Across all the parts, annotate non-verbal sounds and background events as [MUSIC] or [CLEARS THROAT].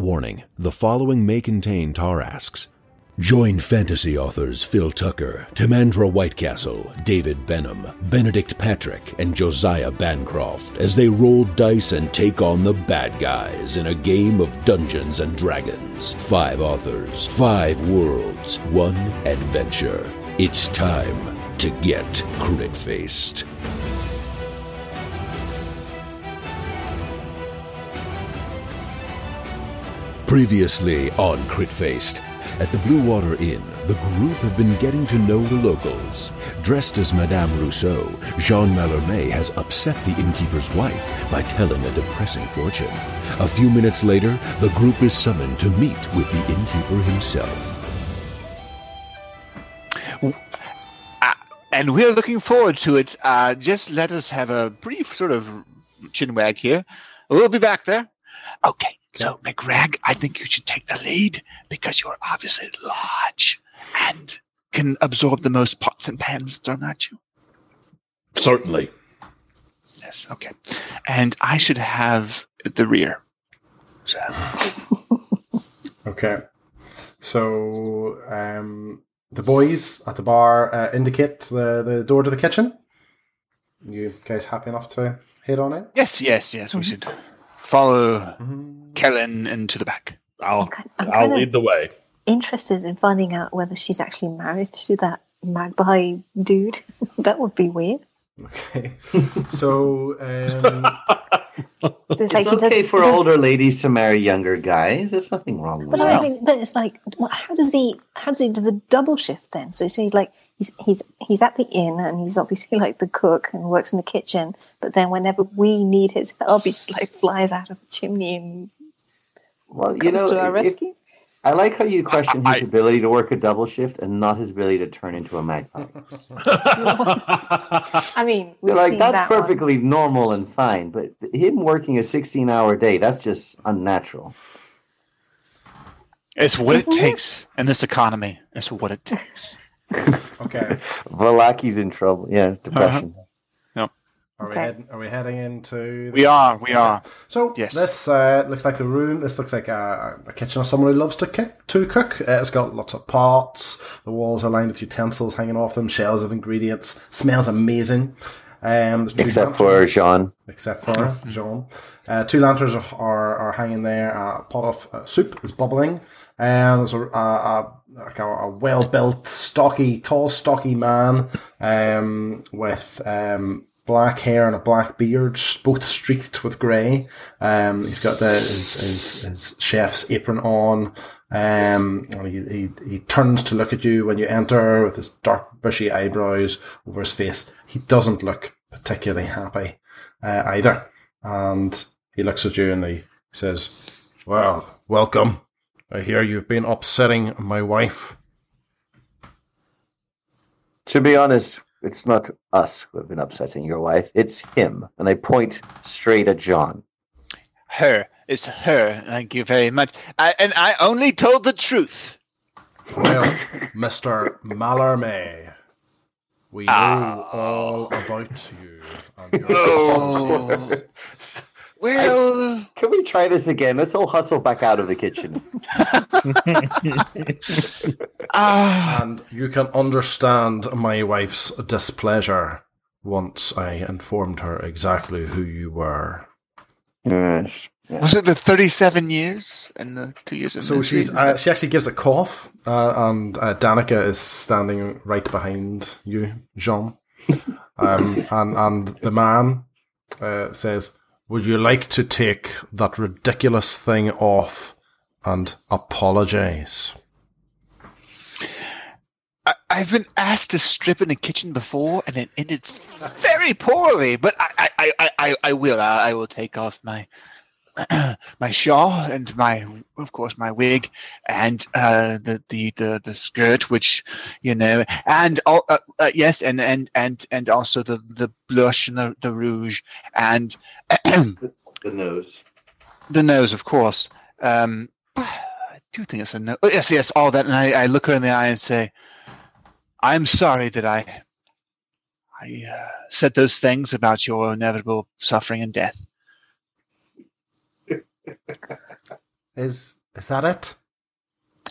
Warning the following may contain tarrasques. Join fantasy authors Phil Tucker, Timandra Whitecastle, David Benham, Benedict Patrick, and Josiah Bancroft as they roll dice and take on the bad guys in a game of Dungeons and Dragons. Five authors, five worlds, one adventure. It's time to get crit faced. Previously on Crit Faced. At the Blue Water Inn, the group have been getting to know the locals. Dressed as Madame Rousseau, Jean Mallarmé has upset the innkeeper's wife by telling a depressing fortune. A few minutes later, the group is summoned to meet with the innkeeper himself. and we're looking forward to it. Uh, just let us have a brief sort of chinwag here. We'll be back there. Okay, so McRag, I think you should take the lead because you're obviously large and can absorb the most pots and pans thrown at you. Certainly. Yes, okay. And I should have the rear. So, [LAUGHS] Okay. So um, the boys at the bar uh, indicate the, the door to the kitchen. You guys happy enough to head on in? yes, yes, yes, we should follow Mm-hmm. Kellen into the back. I'll I'm ki- I'm I'll of- lead the way. Interested in finding out whether she's actually married to that magpie dude. [LAUGHS] that would be weird. Okay. so um, So it's, It's like he okay does, for does- older ladies to marry younger guys. There's nothing wrong with But that. I mean, but it's like, how does he? How does he do the double shift then? So, so he's like, he's he's he's at the inn and he's obviously [LAUGHS] like the cook and works in the kitchen. But then whenever we need his help, he just like flies out of the chimney and well, you know, to our if- rescue. I like how you question his I- ability to work a double shift and not his ability to turn into a magpie. [LAUGHS] I mean, [LAUGHS] we've You're like seen that's that one. perfectly normal and fine, but him working a 16-hour day, that's just unnatural. It's what Isn't it it? takes in this economy. It's what it [LAUGHS] takes. okay. Vallaki's in trouble. Yeah, uh-huh. depression. Are we Okay. heading? Are we heading into? The We are, we are. So Yes. this uh, looks like the room. This looks like a, a kitchen of someone who loves to cook. To cook, uh, it's got lots of pots. The walls are lined with utensils hanging off them, shells of ingredients. Smells amazing. Um, there's two Except for Jean. except for Jean. Uh, two lanterns are, are, are hanging there. A pot of uh, soup is bubbling. And there's a, a, a, like a, a well built, stocky, tall, stocky man um, with um, black hair and a black beard, both streaked with grey. Um, he's got the, his, his, his chef's apron on. Um, he, he, he turns to look at you when you enter with his dark, bushy eyebrows over his face. He doesn't look particularly happy uh, either. And he looks at you and he says, Well, welcome. I hear you've been upsetting my wife. To be honest, it's not us who have been upsetting your wife. It's him. And I point straight at John. Her. It's her. Thank you very much. I, and I only told the truth. Well, Mr. Mallarmé, we know Ah. all about you. and your [LAUGHS] Oh. [LAUGHS] associates. Well, Can we try this again? Let's all hustle back out of the kitchen. [LAUGHS] ah, and you can understand my wife's displeasure once I informed her exactly who you were. Yes. was it the 37 years and the two years of So she's uh, she actually gives a cough, uh, and uh, Danica is standing right behind you, Jean. [LAUGHS] Um, and and the man uh, says, "Would you like to take that ridiculous thing off and apologize?" I, I've been asked to strip in a kitchen before, and it ended very poorly. But I, I, I, I, will. I will take off my [CLEARS THROAT] my shawl and my, of course, my wig and uh, the, the the the skirt, which you know, and all, uh, uh, yes, and and and and also the the blush and the, the rouge and [CLEARS THROAT] The nose. the nose, of course. Um, [SIGHS] I do think it's a no. Oh, yes, yes, all that. And I, I look her in the eye and say, "I'm sorry that I, I uh, said those things about your inevitable suffering and death." Is is that it?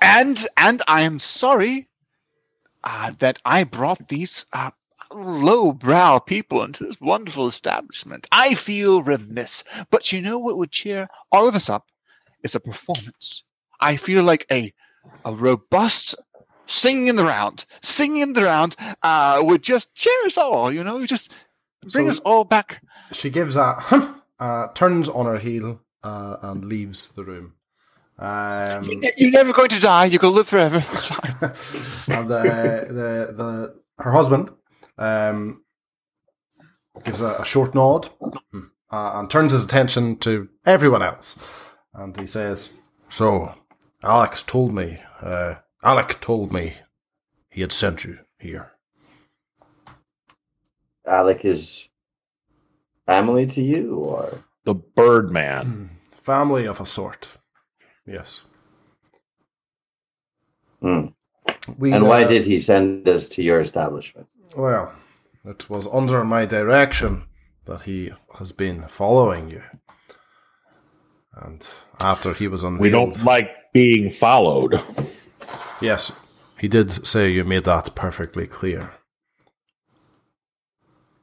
And and I am sorry uh, that I brought these uh, low-brow people into this wonderful establishment. I feel remiss, but you know what would cheer all of us up is a performance. I feel like a a robust singing in the round, singing in the round uh, would just cheer us all. You know, just bring So- us all back. She gives a [LAUGHS] uh, turns on her heel uh, and leaves the room. Um, You're never going to die. You can live forever. [LAUGHS] And the, the the her husband um, gives a, a short nod uh, and turns his attention to everyone else, and he says, "So, Alex told me. Uh, Alec told me he had sent you here. Alec is family to you, or The Birdman. Family of a sort. Yes. Hmm. We, and why uh, did he send us to your establishment? Well, it was under my direction that he has been following you. And after he was unveiled, We don't like being followed. Yes, he did say you made that perfectly clear.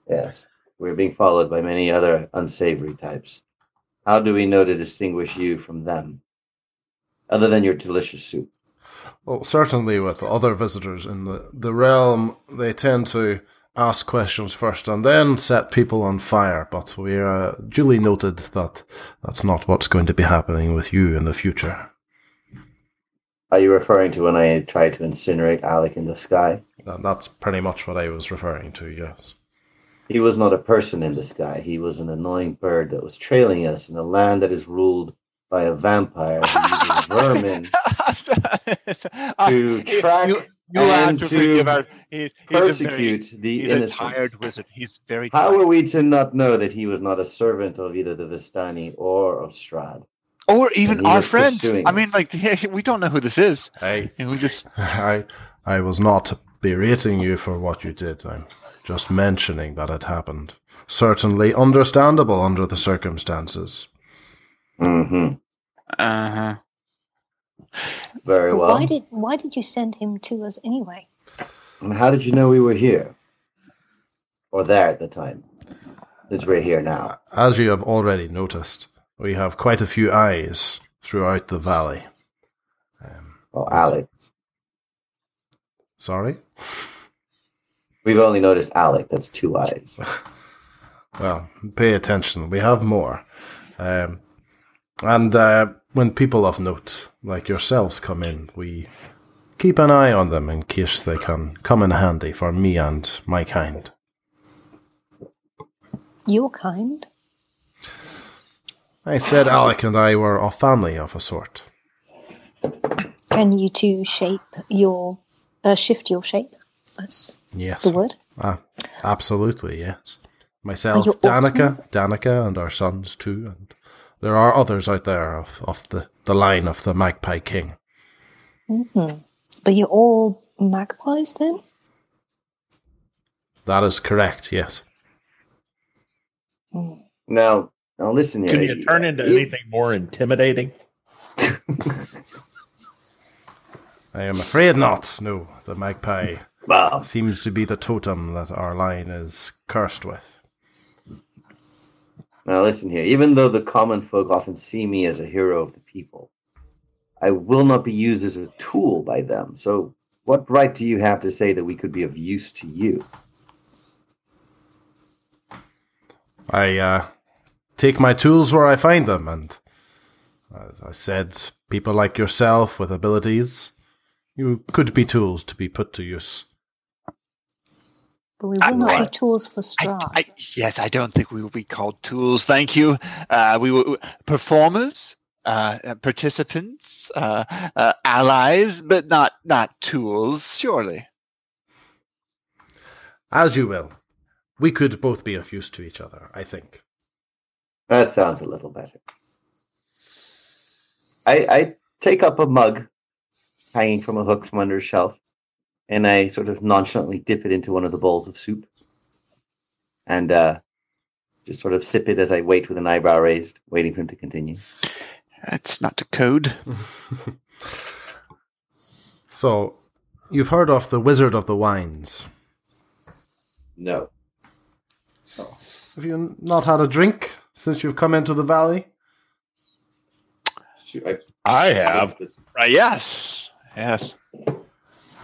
Yes, we're being followed by many other unsavory types. How do we know to distinguish you from them? Other than your delicious soup. Well, certainly with other visitors in the, the realm, they tend to ask questions first and then set people on fire. But we uh, duly noted that that's not what's going to be happening with you in the future. Are you referring to when I tried to incinerate Alec in the sky? That's pretty much what I was referring to, yes. He was not a person in the sky. He was an annoying bird that was trailing us in a land that is ruled by a vampire who uses [LAUGHS] vermin ah, to track you, you and to to forgive our, he's, he's a very, persecute the he's a tired wizard. He's very How are we to not know that he was not a servant of either the Vistani or of Strahd? or even our friend. I mean, like [LAUGHS] we don't know who this is, Hey, and we just [LAUGHS] I I was not berating you for what you did. I'm just mentioning that it happened. Certainly understandable under the circumstances. Mm-hmm. uh huh. Very well. Why did why did you send him to us anyway? And how did you know we were here? Or there at the time? Since we're here now. As you have already noticed, we have quite a few eyes throughout the valley. Oh, Alec. Sorry? We've only noticed Alec. That's two eyes. [LAUGHS] Well, pay attention. We have more. Um, and uh, when people of note, like yourselves, come in, we keep an eye on them in case they can come in handy for me and my kind. Your kind? I said Alec and I were a family of a sort. Can you two shape your uh, shift your shape? That's Yes. the word. Ah, absolutely, yes. Myself, Are you Danica, Danica, and our sons too, and there are others out there of, of the, the line of the Magpie King. hmm But you're all magpies then? That is correct, yes. Now, now listen here. Can you turn into You- anything more intimidating? [LAUGHS] I am afraid not. No, the magpie Well, seems to be the totem that our line is cursed with. now listen here. Even though the common folk often see me as a hero of the people, I will not be used as a tool by them. So, what right do you have to say that we could be of use to you? I uh, take my tools where I find them, and as I said, people like yourself with abilities, you could be tools to be put to use. But we I- will not I- be tools for I, I, yes, I don't think we will be called tools. Thank you. Uh, we will performers, uh, uh, participants, uh, uh, allies, but not not tools. Surely. As you will. We could both be of use to each other, I think. That sounds a little better. I, I take up a mug hanging from a hook from under a shelf, and I sort of nonchalantly dip it into one of the bowls of soup, and uh, just sort of sip it as I wait with an eyebrow raised, waiting for him to continue. That's not the code. [LAUGHS] So, you've heard of the Wizard of the Wines. No. Have you not had a drink since you've come into the valley? I, I have. Right, yes. Yes.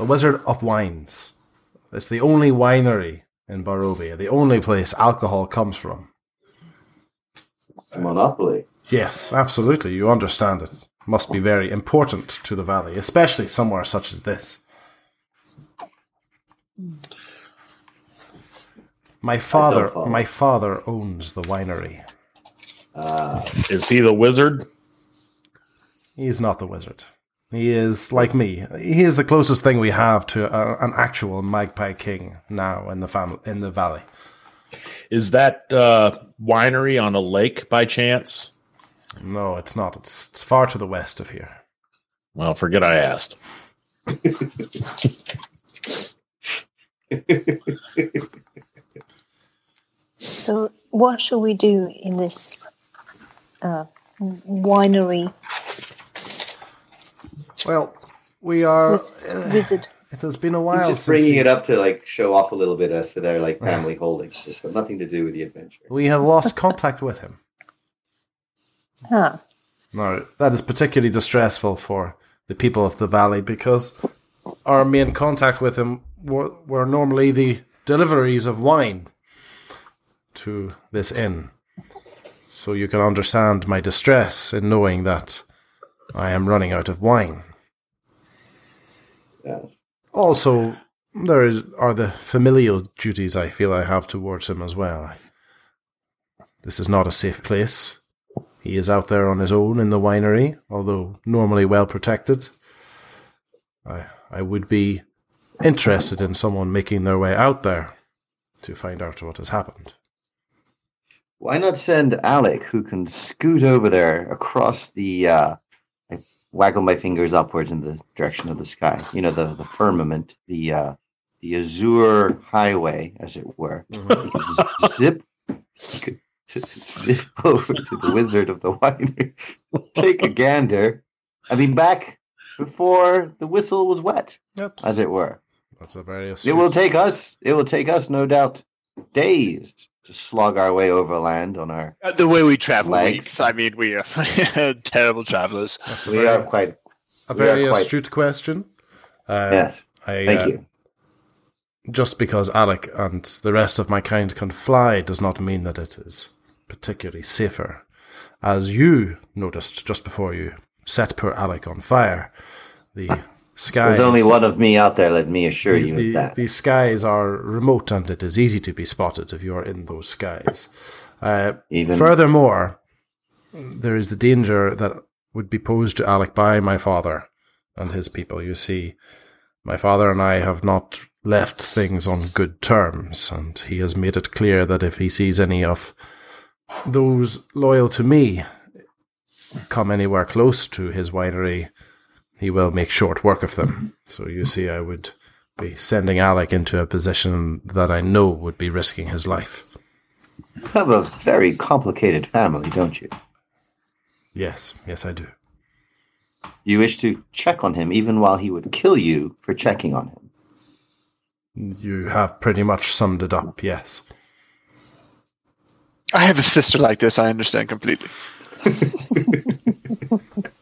The Wizard of Wines. It's the only winery in Barovia, the only place alcohol comes from. Monopoly. Yes, absolutely. You understand it. Must be very important to the valley, especially somewhere such as this. My father, my father owns the winery. Is he the wizard? He's not the wizard. He is like me. He is the closest thing we have to a, an actual magpie king now in the family in the valley. Is that uh, winery on a lake by chance? No, it's not. It's it's far to the west of here. Well, forget I asked. [LAUGHS] So, what shall we do in this uh, winery Well, we are. with this wizard? It has been a He's while. just since bringing it up to like show off a little bit as to their like family holdings. It's got nothing to do with the adventure. We have lost contact with him. [LAUGHS] Huh. Now, that is particularly distressful for the people of the valley because our main contact with him were, were normally the deliveries of wine to this inn. So you can understand my distress in knowing that I am running out of wine. Yeah. Also, there is, are the familial duties I feel I have towards him as well. This is not a safe place. He is out there on his own in the winery, although normally well protected. I I would be interested in someone making their way out there to find out what has happened. Why not send Alec, who can scoot over there across the? Uh, waggle my fingers upwards in the direction of the sky. You know, the the firmament, the uh, the azure highway, as it were. Just zip, zip [LAUGHS] over to the wizard of the winery, [LAUGHS] take a gander. I mean, back before the whistle was wet, Yep. as it were. That's a very It will take us. It will take us, no doubt, days to slog our way overland on our. Uh, the way we travel Legs. weeks. I mean, we are [LAUGHS] terrible travelers. that's We very, are quite. a we are very quite- astute question. Uh, Yes, I, thank uh, you. Just because Alec and the rest of my kind can fly does not mean that it is particularly safer. As you noticed just before you set poor Alec on fire, the [LAUGHS] skies. There's only one of me out there. Let me assure the, you the, of that. the skies are remote and it is easy to be spotted if you are in those skies. Uh, Even Furthermore, there is the danger that would be posed to Alec by my father and his people. You see, my father and I have not left things on good terms, and he has made it clear that if he sees any of those loyal to me come anywhere close to his winery, he will make short work of them. So you see, I would be sending Alec into a position that I know would be risking his life. you have a very complicated family, don't you? Yes, yes, I do. You wish to check on him even while he would kill you for checking on him. You have pretty much summed it up, yes. I have a sister like this. I understand completely. [LAUGHS]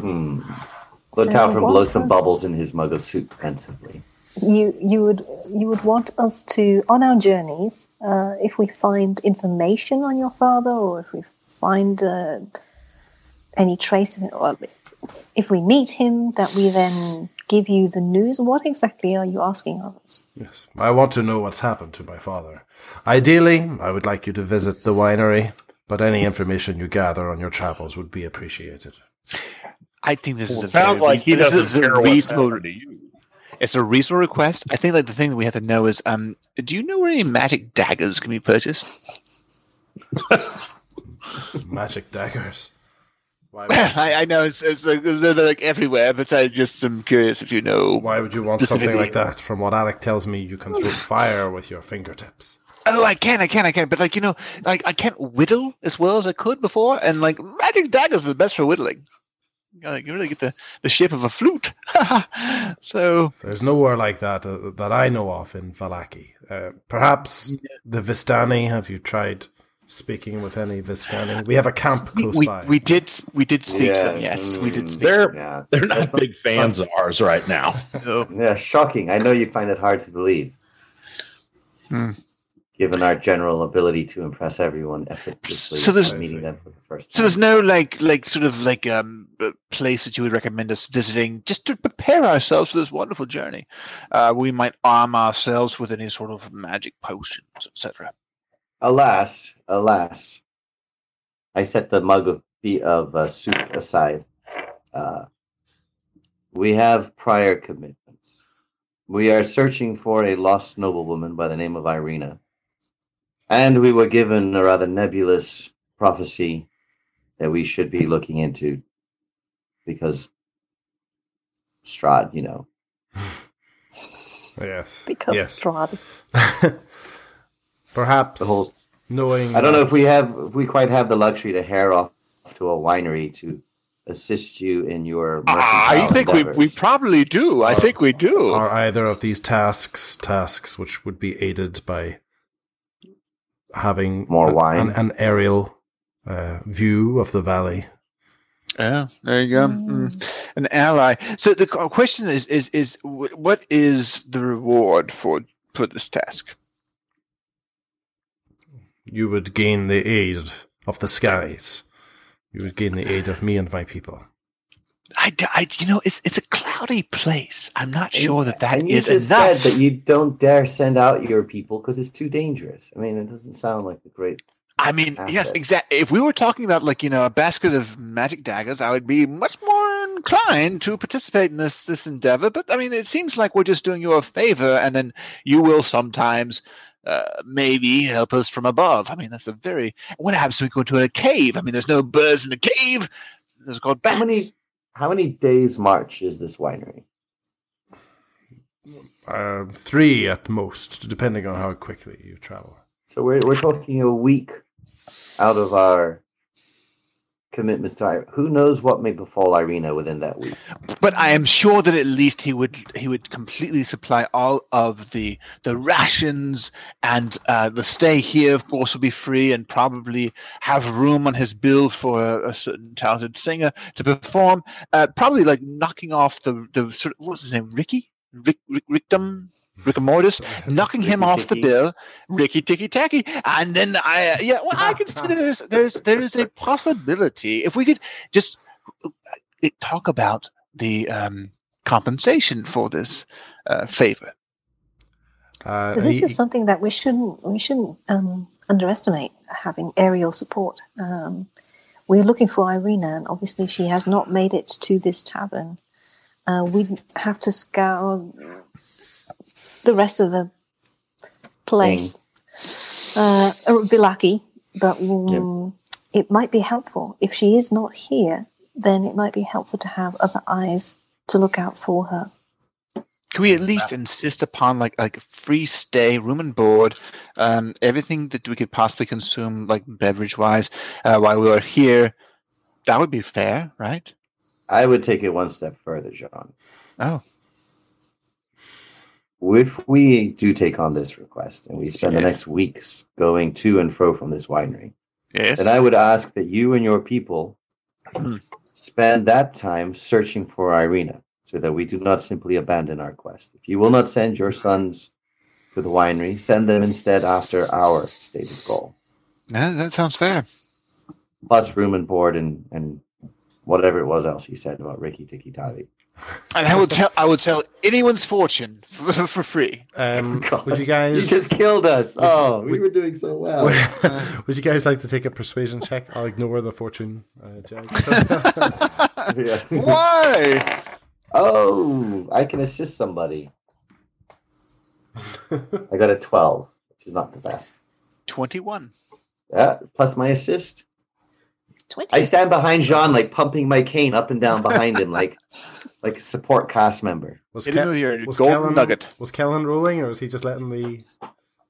Hmm. So Let Talfrin what blow some was- bubbles in his mug of soup pensively. You you would you would want us to on our journeys, uh, if we find information on your father, or if we find uh, any trace of it, or if we meet him, that we then give you the news. What exactly are you asking of us? Yes. I want to know what's happened to my father. Ideally, I would like you to visit the winery, but any information you gather on your travels would be appreciated. I think this Well, is a sounds very like he this doesn't is care what's reasonable. happened to you. It's a reasonable request. I think like the thing that we have to know is, um, do you know where any magic daggers can be purchased? [LAUGHS] Magic daggers. Why [LAUGHS] I, I know it's, it's like, they're like everywhere, but I just am curious if you know. why would you want something like that? From what Alec tells me, you can throw fire with your fingertips. Oh, I can, I can, I can. But like you know, like I can't whittle as well as I could before, and like magic daggers are the best for whittling. You gotta- really get the, the shape of a flute. [LAUGHS] so There's nowhere like that uh, that I know of in Vallaki. Uh, perhaps the Vistani. Have you tried speaking with any Vistani? We have a camp we, close we, by. we did we did speak to them. Yes, we did mm, speak. They're Yeah. they're not That's not- big fans of ours right now. So, Yeah, shocking. I know you find it hard to believe. Hmm. Given our general ability to impress everyone effortlessly So there's- meeting them for the first so there's no like like sort of like um uh, place that you would recommend us visiting just to prepare ourselves for this wonderful journey. Uh, we might arm ourselves with any sort of magic potions, etc. Alas, alas, I set the mug of of uh, soup aside. Uh, we have prior commitments. We are searching for a lost noblewoman by the name of Irina, and we were given a rather nebulous prophecy that we should be looking into because Strahd, you know, yes. Because yes. Strahd. [LAUGHS] Perhaps the whole knowing. I don't know if we have if we quite have the luxury to hair off to a winery to assist you in your. Ah, I mercantile think we, we probably do. I think we do. are either of these tasks tasks which would be aided by having More a- wine. an, an aerial uh, view of the valley. Yeah, there you go. Mm. An ally. So the question is, is, is what is the reward for for this task? You would gain the aid of the skies. You would gain the aid of me and my people. I, I- you know, it's it's a cloudy place. I'm not sure that that and you is just enough. said that you don't dare send out your people because it's too dangerous. I mean, it doesn't sound like a great. I mean, yes, exactly. If we were talking about like you know a basket of magic daggers, I would be much more inclined to participate in this this endeavor. But I mean, it seems like we're just doing you a favor, and then you will sometimes. Uh, maybe help us from above. I mean, that's a very. What happens when we go into a cave? I mean, there's no birds in the cave. There's called bats. How many? How many days march is this winery? Uh, three at most, depending on how quickly you travel. So we're we're talking a week out of our commitments to Ir- who knows what may befall Irina within that week. but I am sure that at least he would he would completely supply all of the the rations and uh, the stay here of course will be free and probably have room on his bill for a, a certain talented singer to perform. Uh, probably like knocking off the the sort of, what's his name Ricky Rick Rick Rickdom Rickmortis knocking him off the bill, Ricky Ticky Tacky, and then I, uh, yeah, well, I consider [LAUGHS] there's there's there is a possibility if we could just uh, talk about the um, compensation for this uh, favor. Uh, this he- is something that we shouldn't we shouldn't um, underestimate having aerial support. Um, we're looking for Irina, and obviously she has not made it to this tavern. Uh, we have to scour the rest of the place, uh, uh, Vallaki, but um, it might be helpful if she is not here. Then it might be helpful to have other eyes to look out for her. Can we at least insist upon like like free stay, room and board, um, everything that we could possibly consume, like beverage wise, uh, while we are here? That would be fair, right? I would take it one step further, John. Oh, If we do take on this request and we spend the next weeks going to and fro from this winery, yes. then I would ask that you and your people Hmm. spend that time searching for Irina so that we do not simply abandon our quest. If you will not send your sons to the winery, send them instead after our stated goal. Yeah, that sounds fair. Plus room and board and, and whatever it was else he said about Ricky Tiki Tavi. And I will tell I will tell anyone's fortune for, for free. um, [LAUGHS] God, would you guys? You just killed us. Oh, we would- were doing so well. [LAUGHS] [LAUGHS] would you guys like to take a persuasion check? I'll ignore the fortune uh. Yeah. Why? Oh, I can assist somebody. I got a 12, which is not the best. Twenty-one. Yeah, plus my assist. Twenty. I stand behind Jean, like pumping my cane up and down behind him, like [LAUGHS] like a support cast member. was, Hit him Ke- was golden Kellen, nugget. was Kellen rolling, or was he just letting the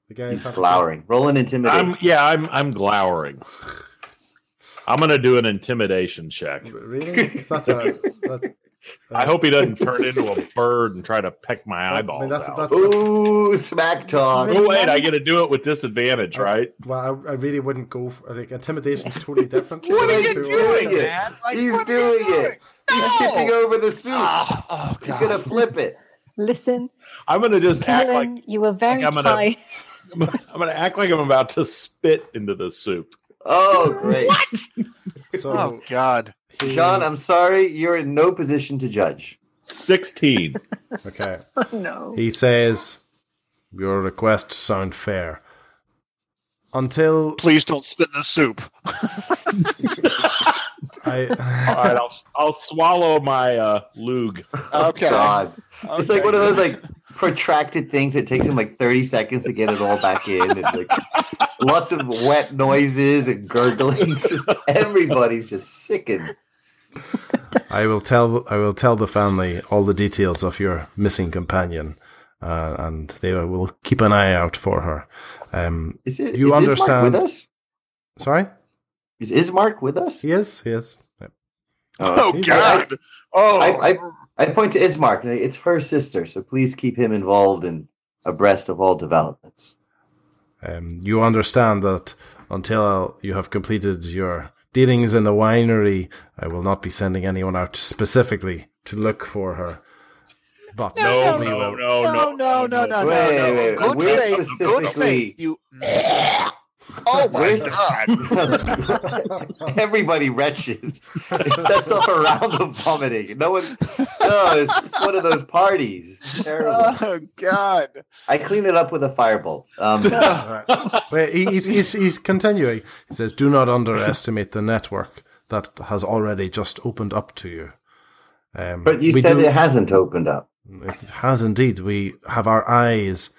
The guys He's have- glowering. rolling an intimidate. I'm yeah, I'm I'm glowering. I'm gonna do an intimidation check. Really? That's a. That, I uh, hope he doesn't turn into a [LAUGHS] bird and try to peck my I mean, eyeballs that's- out. that- Ooh, smack talk. Oh wait, I get to do it with disadvantage, right? well, I, I really wouldn't go for like intimidation is [LAUGHS] totally different. What are you doing, it. man? Like, He's what are you doing it. He's No! tipping over the soup. Oh, ah, oh, He's gonna flip it. Listen, I'm gonna just act like you were very I'm gonna- [LAUGHS] I'm gonna act like I'm about to spit into the soup. Oh, great. So, Oh, God. He- Sean, I'm sorry. You're in no position to judge. Sixteen. [LAUGHS] okay. no. He says, "Your requests sound fair." Until Please don't spit the soup. [LAUGHS] I, [LAUGHS] All right, I'll I'll swallow my uh, lug. Okay. God. It's like one of those like protracted things. It takes him like 30 seconds to get it all back in. And like lots of wet noises and gurglings. [LAUGHS] Everybody's just sickened. I will tell I will tell the family all the details of your missing companion, uh, and they will keep an eye out for her. Um, Is it You is understand- with us? sorry, Is Ismark with us? Yes, is. He is. Yep. Oh, He's- God. Oh, I, I, I point to Ismark. It's her sister, so please keep him involved and abreast of all developments. Um, you understand that until you have completed your dealings in the winery, I will not be sending anyone out specifically to look for her. But No, we no, will- no, no, no, no, no, Wait, no, no. wait, wait. Good We're faith, good specifically- faith. You. [LAUGHS] Oh my Where's- God! [LAUGHS] Everybody retches. It sets off a round of vomiting. No one. No, it's just one of those parties. It's terrible. Oh God! I clean it up with a firebolt. Um, [LAUGHS] Right. Wait, he's, he's, he's continuing. He says, Do not underestimate the network that has already just opened up to you. Um, but you said do- it hasn't opened up. It has indeed. We have our eyes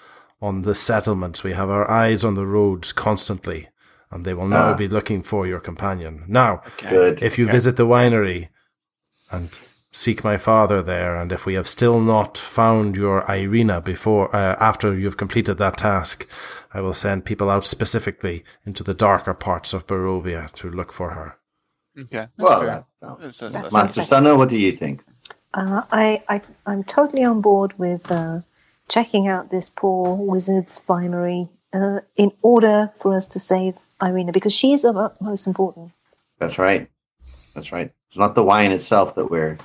on the settlements. We have our eyes on the roads constantly, and they will now Ah. be looking for your companion. Now, Good. if you visit the winery and seek my father there, and if we have still not found your Irina before uh, after you've completed that task, I will send people out specifically into the darker parts of Barovia to look for her. Okay. well, that, that- That's- that's- That's- Master Sounds Sano, what do you think? Uh, I, I, I'm totally on board with uh, checking out this poor wizard's vinery uh, in order for us to save Irina because she is of utmost importance. That's right. That's right. It's not the wine itself that we're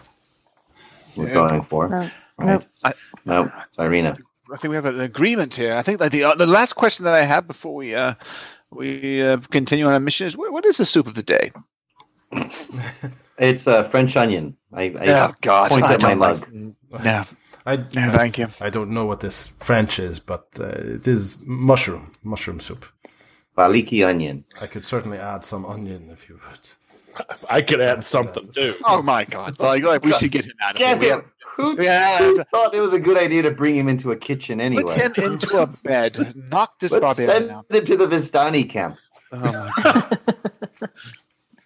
we're Yeah. going for. No, Right? I- No, it's Irina. I think we have an agreement here. I think that the uh, the last question that I have before we uh, we uh, continue on our mission is what, what is the soup of the day? It's uh, French onion. I, I oh God! point I at my don't mug. like- No, I, no, thank you. I don't know what this French is, but uh, it is mushroom, mushroom soup. Vallaki onion. I could certainly add some onion if you would. [LAUGHS] I could add something too. Oh my God! Like, like we should get him out of here. Get We him. have- Who, Yeah. who thought it was a good idea to bring him into a kitchen anyway? Put him into a bed. Knock this Let's barbarian send out. him to the Vistani camp. Oh my God.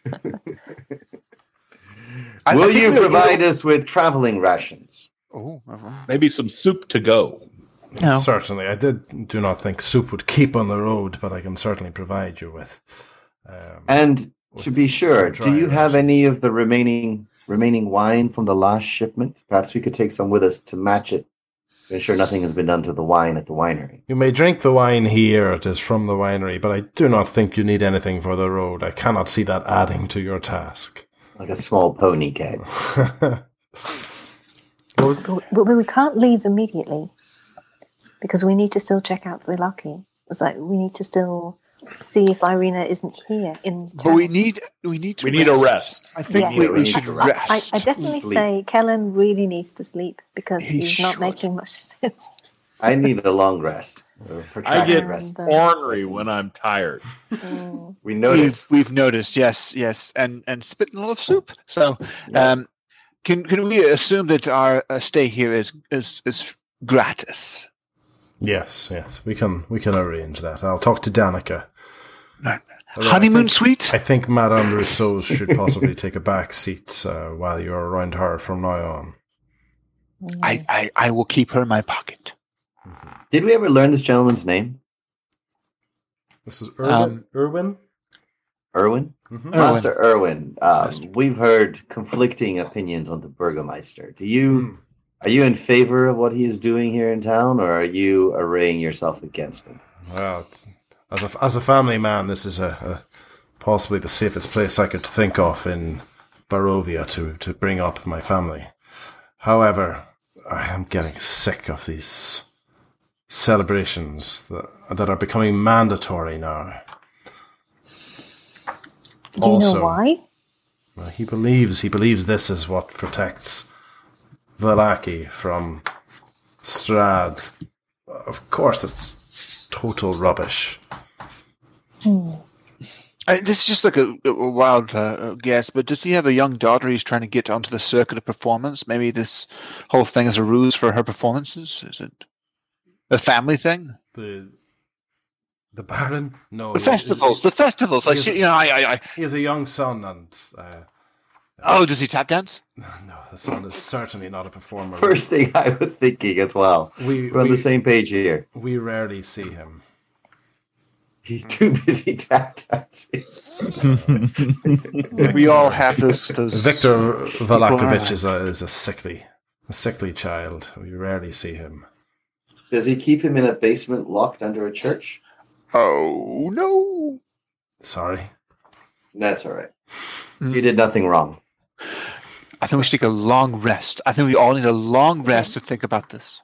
I- [LAUGHS] I Will you provide us with traveling rations? Oh, uh-huh. Maybe some soup to go. No. Certainly, I did do not think soup would keep on the road, but I can certainly provide you with. Um, And to be sure, do you dry have any of the remaining remaining wine from the last shipment? Perhaps we could take some with us to match it. To ensure nothing has been done to the wine at the winery. you may drink the wine here; it is from the winery, but I do not think you need anything for the road. I cannot see that adding to your task. Like a small pony keg. [LAUGHS] But, but we can't leave immediately because we need to still check out Vallaki. It's like we need to still see if Irina isn't here in But town. we need we need to We need a rest. I think Yes. we, we We should need I, rest. I, I definitely Sleep. say Kellen really needs to sleep because He he's not making much sense. I need a long rest. A I protracted get rest. Ornery when I'm tired. Mm. We noticed. We've we've noticed, yes, yes, and and spitting a lot of soup. So, um, can can we assume that our uh, stay here is is is gratis? yes, yes, we can we can arrange that. I'll talk to Danica. Right. Although I Honeymoon think- suite. I think Madame Rousseau should possibly take a back seat uh, while you're around her from now on. I, I I will keep her in my pocket. Did we ever learn this gentleman's name? This is Urwin. Um, Urwin. Urwin? Mhm. Master Urwin, um, we've heard conflicting opinions on the Burgomeister. Do you Hmm. are you in favor of what he is doing here in town, or are you arraying yourself against him? Well, as a as a family man, this is a, a possibly the safest place I could think of in Barovia to to bring up my family. However, I am getting sick of these celebrations that that are becoming mandatory now. Do you Also- know why? Uh, He believes he believes this is what protects Vallaki from Strahd. Of course, it's total rubbish. Uh, this is just like a, a wild uh, guess, but does he have a young daughter he's trying to get onto the circuit of performance? Maybe this whole thing is a ruse for her performances? Is it a family thing? The the Baron, no, The he- he- festivals, the festivals. Like, He she, you know, I, I, I. He has a young son, and uh, Oh, does he tap dance? [LAUGHS] no, the son is certainly not a performer. First thing I was thinking as well. we We're on we, the same page here. we rarely see him. He's too busy tap dancing. We all have this. this Victor Vallakovich is a is a sickly a sickly child. We rarely see him. Does he keep him in a basement locked under a church? Oh no! Sorry. That's all right. Mm. You did nothing wrong. I think we should take a long rest. I think we all need a long rest to think about this.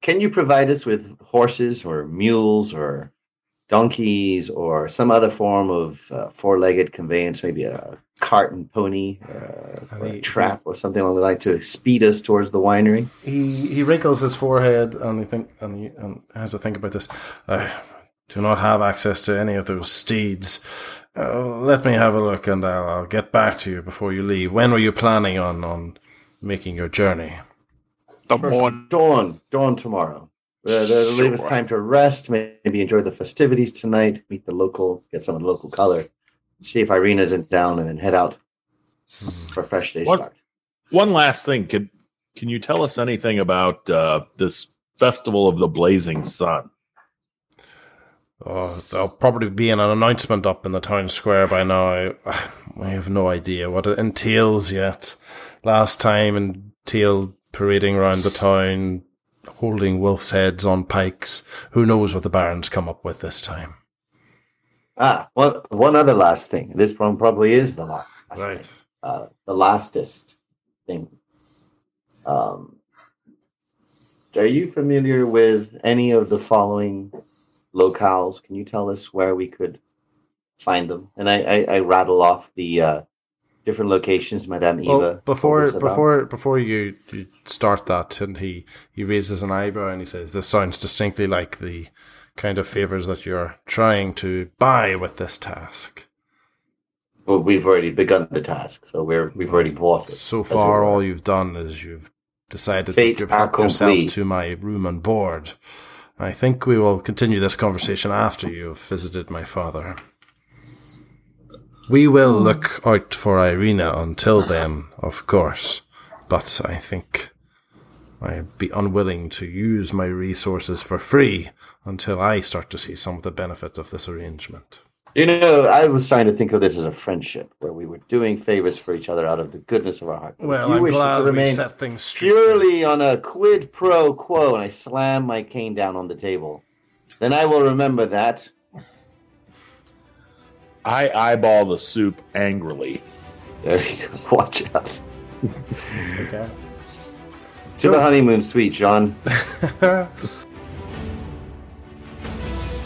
Can you provide us with horses or mules or donkeys or some other form of uh, four-legged conveyance, maybe a cart and pony uh, or a trap or something along the line to speed us towards the winery? He he wrinkles his forehead and he think and he and has to think about this. I do not have access to any of those steeds. Uh, let me have a look, and I'll, I'll get back to you before you leave. When were you planning on on making your journey? The First, dawn, dawn tomorrow. Uh, that'll leave us time to rest, maybe enjoy the festivities tonight, meet the locals, get some of the local color, see if Irina isn't down, and then head out for a fresh day What- start. One last thing, can can you tell us anything about uh, this festival of the blazing sun? Oh, there'll probably be an announcement up in the town square by now. [SIGHS] I, have no idea what it entails yet. Last time entailed parading around the town, holding wolf's heads on pikes. Who knows what the barons come up with this time? Ah, one, one other last thing. This one probably is the last. Right. Uh, the lastest thing. Um, are you familiar with any of the following locales? Can you tell us where we could find them? And I, I, I rattle off the uh, different locations Madame Eva. Well, told before before before you, you start that, and he he raises an eyebrow and he says, "This sounds distinctly like the kind of favors that you're trying to buy with this task." Well, we've already begun the task, so we're we've already bought it. So far, all you've done is you've decided Fate that you've yourself to my room and board. I think we will continue this conversation after you've visited my father. We will look out for Irina until then, of course, but I think I'd be unwilling to use my resources for free until I start to see some of the benefit of this arrangement. You know, I was trying to think of this as a friendship where we were doing favors for each other out of the goodness of our heart. But Well, you I'm wish glad to we remain set things straight. purely on a quid pro quo, and I slam my cane down on the table, then I will remember that. I eyeball the soup angrily. There you go. [LAUGHS] Watch out. Okay. To the honeymoon suite, John. [LAUGHS]